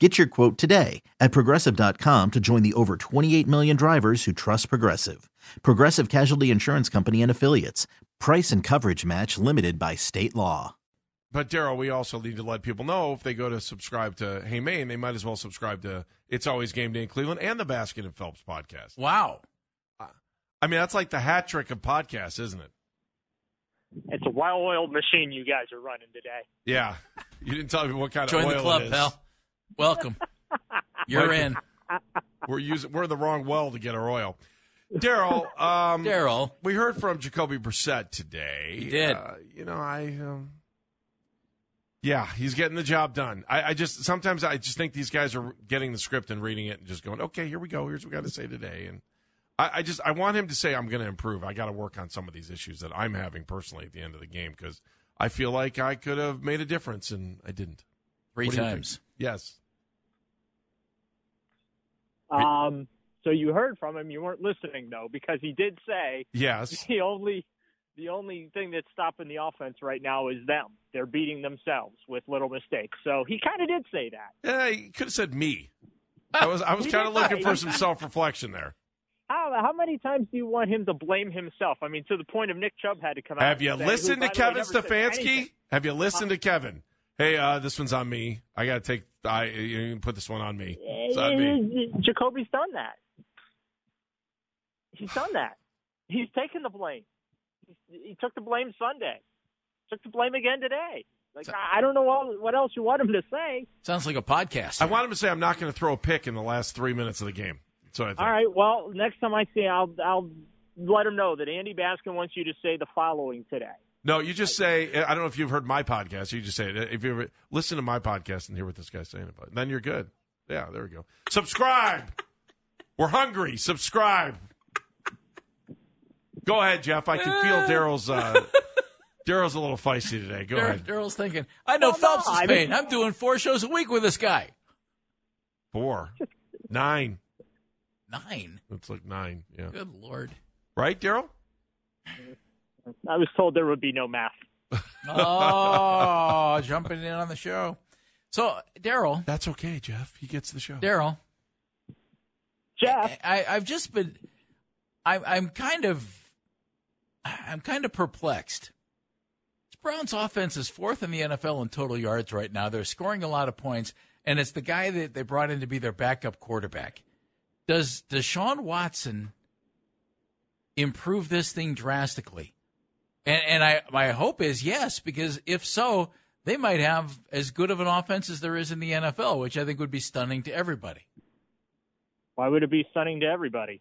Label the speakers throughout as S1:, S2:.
S1: Get your quote today at progressive.com to join the over 28 million drivers who trust Progressive. Progressive Casualty Insurance Company and Affiliates. Price and coverage match limited by state law.
S2: But Daryl, we also need to let people know if they go to subscribe to Hey Maine, they might as well subscribe to It's Always Game Day in Cleveland and the Baskin and Phelps podcast.
S3: Wow.
S2: I mean, that's like the hat trick of podcasts, isn't it?
S4: It's a well-oiled machine you guys are running today.
S2: Yeah. You didn't tell me what kind
S3: Join
S2: of oil
S3: the club,
S2: it is.
S3: pal. Welcome. You're in.
S2: We're using we're in the wrong well to get our oil. Daryl, um,
S3: Daryl.
S2: we heard from Jacoby Brissett today.
S3: He did.
S2: Uh, you know, I, um, yeah, he's getting the job done. I, I just sometimes I just think these guys are getting the script and reading it and just going, okay, here we go. Here's what we got to say today. And I, I just I want him to say I'm going to improve. I got to work on some of these issues that I'm having personally at the end of the game because I feel like I could have made a difference and I didn't.
S3: Three
S2: What do you think?
S3: times.
S2: Yes.
S4: Um, so you heard from him. You weren't listening though, because he did say
S2: Yes.
S4: the only the only thing that's stopping the offense right now is them. They're beating themselves with little mistakes. So he kind of did say that.
S2: Yeah, he could have said me. I was I was kind of looking for some self reflection there.
S4: How how many times do you want him to blame himself? I mean, to the point of Nick Chubb had to come out.
S2: Have you
S4: say,
S2: listened to Kevin. Stefanski? Have you listened to Kevin? Hey, uh, this one's on me. I got to take. I you can put this one on me. It's on me.
S4: Jacoby's done that. He's done that. He's taken the blame. He, he took the blame Sunday. Took the blame again today. Like I I don't know all, what else you want him to say.
S3: Sounds like a podcast.
S2: I want him to say I'm not going to throw a pick in the last three minutes of the game. That's what I think.
S4: All right. Well, next time I see, him, I'll I'll let him know that Andy Baskin wants you to say the following today.
S2: No, you just say. I don't know if you've heard my podcast. You just say it. If you ever listen to my podcast and hear what this guy's saying about it, then you're good. Yeah, there we go. Subscribe. We're hungry. Subscribe. Go ahead, Jeff. I can feel Daryl's. Uh, Daryl's a little feisty today. Go
S3: Dar-
S2: ahead.
S3: Daryl's thinking, I know
S4: Well, no,
S3: Phelps is
S4: I mean-
S3: paying. I'm doing four shows a week with this guy.
S2: Four, nine.
S3: Nine.
S2: It's like nine. Yeah.
S3: Good lord.
S2: Right, Daryl?
S4: I was told there would be no math.
S3: Oh, jumping in on the show. So, Daryl,
S2: That's okay, Jeff. He gets the show.
S3: Daryl,
S4: Jeff,
S3: I, I've just been, I'm, I'm kind of, I'm kind of perplexed. This Browns offense is fourth in the NFL in total yards right now. They're scoring a lot of points, and it's the guy that they brought in to be their backup quarterback. Does Deshaun Watson improve this thing drastically? And, and I, my hope is yes, because if so, they might have as good of an offense as there is in the NFL, which I think would be stunning to everybody.
S4: why would it be stunning to everybody?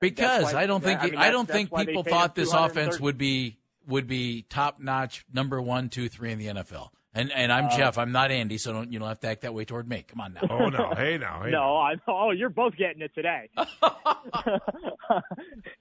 S3: Because
S4: why-
S3: I don't think
S4: I mean,
S3: I don't think people thought this offense would be would be top notch, number one, two, three in the NFL. And and I'm
S4: Uh,
S3: Jeff. I'm not Andy, so don't you don't have to act that way toward me. Come on now.
S2: Oh no! Hey now! Hey.
S4: No, I oh you're both getting it today.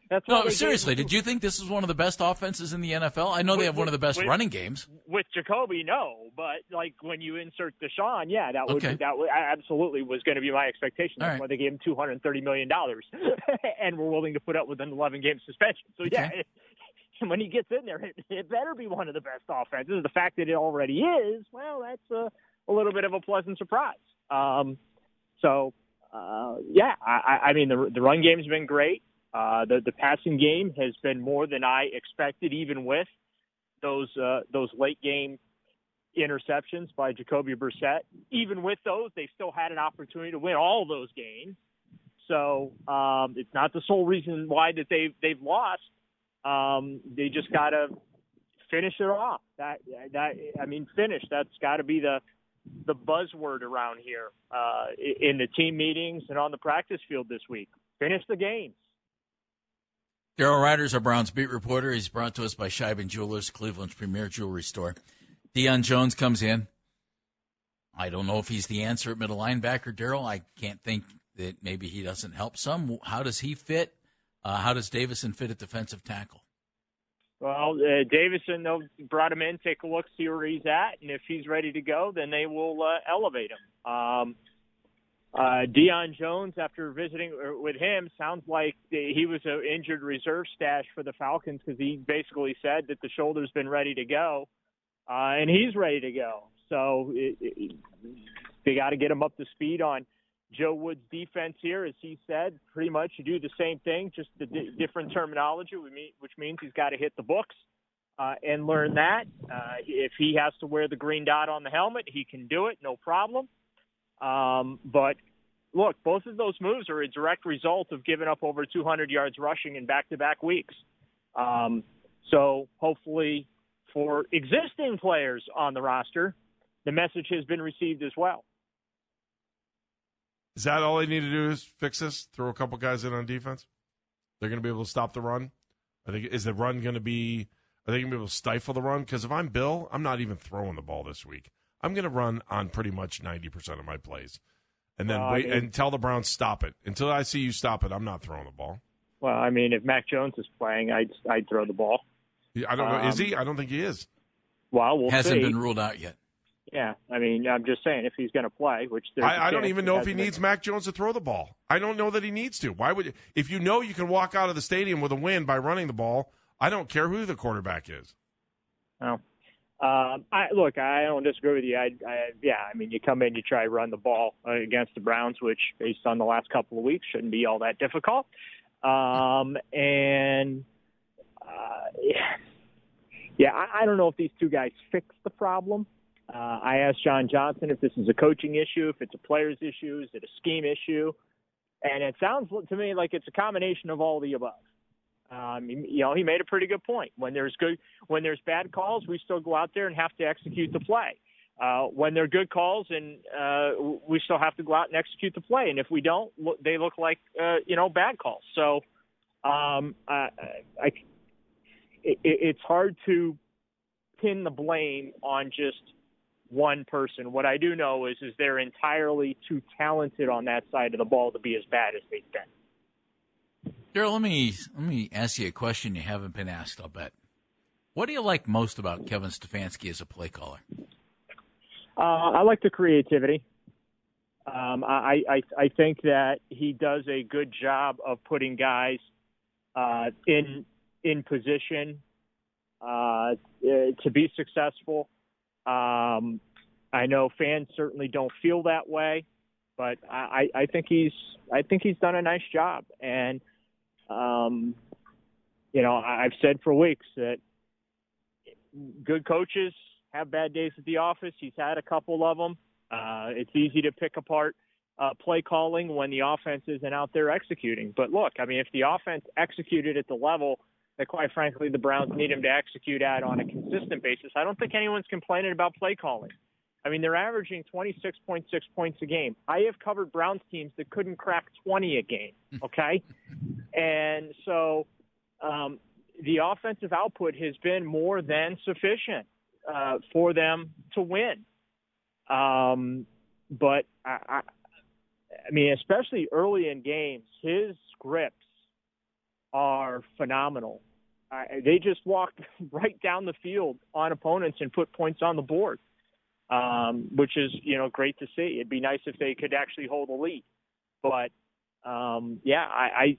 S4: That's
S3: No, seriously. Did you think this is one of the best offenses in the NFL? I know they
S4: With-
S3: have one of the best
S4: with-
S3: running games.
S4: with Jacoby, no, but like when you insert Deshaun, yeah, that would
S3: Okay.
S4: that would, absolutely was going to be my expectation. That's
S3: right.
S4: why they gave him two hundred thirty million dollars, and were willing to put up with an eleven game suspension. So yeah,
S3: Okay.
S4: it, when he gets in there, it, it better be one of the best offenses. The fact that it already is, well, that's a, a little bit of a pleasant surprise. Um, so uh, yeah, I, I mean the the run game's been great. Uh, the the passing game has been more than I expected, even with those uh, those late game interceptions by Jacoby Brissett. Even with those, they still had an opportunity to win all those games. So um, it's not the sole reason why that they they've lost. Um, they just got to finish it off. That that I mean, finish. That's got to be the the buzzword around here uh, in the team meetings and on the practice field this week. Finish the games.
S3: Daryl Ruiter's our Browns beat reporter. He's brought to us by Sheiban Jewelers, Cleveland's premier jewelry store. Deion Jones comes in. I don't know if he's the answer at middle linebacker, Daryl. I can't think that maybe he doesn't help some. How does he fit? Uh, how does Davison fit at defensive tackle?
S4: Well, uh, Davison, they'll brought him in, take a look, see where he's at, and if he's ready to go, then they will uh, elevate him. Um, uh, Deion Jones, after visiting uh, with him, sounds like he was an injured reserve stash for the Falcons because he basically said that the shoulder's been ready to go, uh, and he's ready to go. So it, it, they got to get him up to speed on Joe Woods' defense here, as he said. Pretty much, you do the same thing, just the di- different terminology, which means he's got to hit the books. Uh, and learn that. Uh, if he has to wear the green dot on the helmet, he can do it, no problem. Um, but look, both of those moves are a direct result of giving up over 200 yards rushing in back-to-back weeks. Um, so hopefully, for existing players on the roster, the message has been received as well.
S2: Is that all they need to do? Is fix this? Throw a couple guys in on defense? They're going to be able to stop the run. I think is the run going to be? Are they going to be able to stifle the run? Because if I'm Bill, I'm not even throwing the ball this week. I'm going to run on pretty much 90% of my plays. And then wait and tell the Browns stop it. Until I see you stop it, I'm not throwing the ball.
S4: Well, I mean, if Mac Jones is playing, I'd I'd throw the ball.
S2: I don't know. Um, is he? I don't think he is.
S4: Well, we'll
S3: hasn't
S4: see.
S3: been ruled out yet.
S4: Yeah, I mean, I'm just saying if he's going to play, which
S2: I, I don't even know if he been. needs Mac Jones to throw the ball. I don't know that he needs to. Why would if you know you can walk out of the stadium with a win by running the ball? I don't care who the quarterback is.
S4: Oh, um, I look, I don't disagree with you. I, I, yeah, I mean, you come in, you try to run the ball against the Browns, which, based on the last couple of weeks, shouldn't be all that difficult. Um, and uh, yeah, yeah, I, I don't know if these two guys fix the problem. Uh, I asked John Johnson if this is a coaching issue, if it's a player's issue, is it a scheme issue, and it sounds to me like it's a combination of all the above. Um, you know, he made a pretty good point. When there's good, when there's bad calls, we still go out there and have to execute the play. Uh, when they're good calls, and uh, we still have to go out and execute the play. And if we don't, they look like uh, you know bad calls. So, um, I, I, it, it's hard to pin the blame on just one person. What I do know is, is they're entirely too talented on that side of the ball to be as bad as they've been.
S3: Daryl, let me let me ask you a question you haven't been asked. I'll bet. What do you like most about Kevin Stefanski as a play caller?
S4: Uh, I like the creativity. Um, I, I I think that he does a good job of putting guys uh, in in position uh, to be successful. Um, I know fans certainly don't feel that way, but I, I think he's I think he's done a nice job and um, you know, I've said for weeks that good coaches have bad days at the office. He's had a couple of them. Uh, it's easy to pick apart uh, play calling when the offense isn't out there executing. But look, I mean, if the offense executed at the level that, quite frankly, the Browns need him to execute at on a consistent basis, I don't think anyone's complaining about play calling. I mean, they're averaging 26.6 points a game. I have covered Browns teams that couldn't crack 20 a game. Okay, and so um, the offensive output has been more than sufficient uh, for them to win. Um, but I, I, I mean, especially early in games, his scripts are phenomenal. I, they just walked right down the field on opponents and put points on the board um, which is you know great to see. It'd be nice if they could actually hold a lead, but um, yeah, I,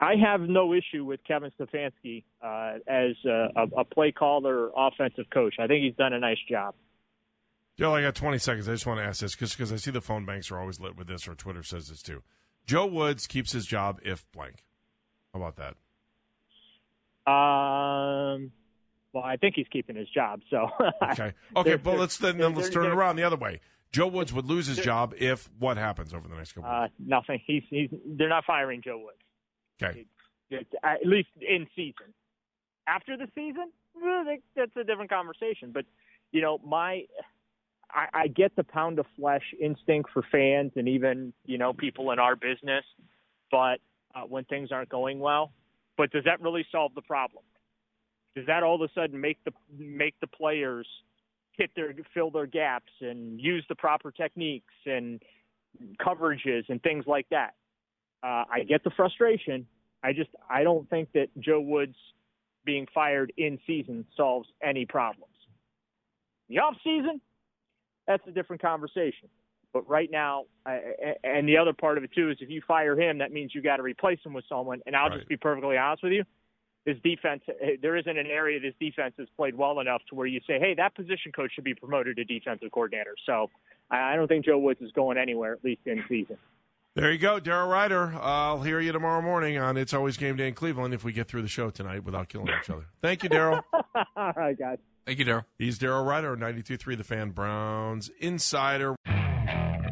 S4: I I have no issue with Kevin Stefanski uh, as a, a play caller, offensive coach. I think he's done a nice job.
S2: Joe, I got 20 seconds. I just want to ask this because I see the phone banks are always lit with this, or Twitter says this too. Joe Woods keeps his job if blank. How about that?
S4: Um, Well, I think he's keeping his job. So
S2: okay, okay. Well, let's then, then let's turn it around the other way. Joe Woods would lose his job if what happens over the next couple. of
S4: uh, nothing. He's he's they're not firing Joe Woods.
S2: Okay,
S4: at least in season. After the season, that's a different conversation. But you know, my I, I get the pound of flesh instinct for fans and even you know people in our business. But uh, when things aren't going well, but does that really solve the problem? Does that all of a sudden make the make the players hit their fill their gaps and use the proper techniques and coverages and things like that? Uh, I get the frustration. I just I don't think that Joe Woods being fired in season solves any problems. The off season, that's a different conversation. But right now, I, and the other part of it too is if you fire him, that means you got to replace him with someone. And I'll
S2: Right.
S4: just be perfectly honest with you, his defense eh, there isn't an area this defense has played well enough to where you say, hey, that position coach should be promoted to defensive coordinator. So I I don't think Joe Woods is going anywhere at least in season.
S2: there you go, Daryl Ruiter. I'll hear you tomorrow morning on It's Always Game Day in Cleveland if we get through the show tonight without killing each other. Thank you, Daryl.
S4: All right, guys.
S3: Thank you, Daryl.
S2: He's Daryl Ruiter, 92.3 The Fan Browns Insider.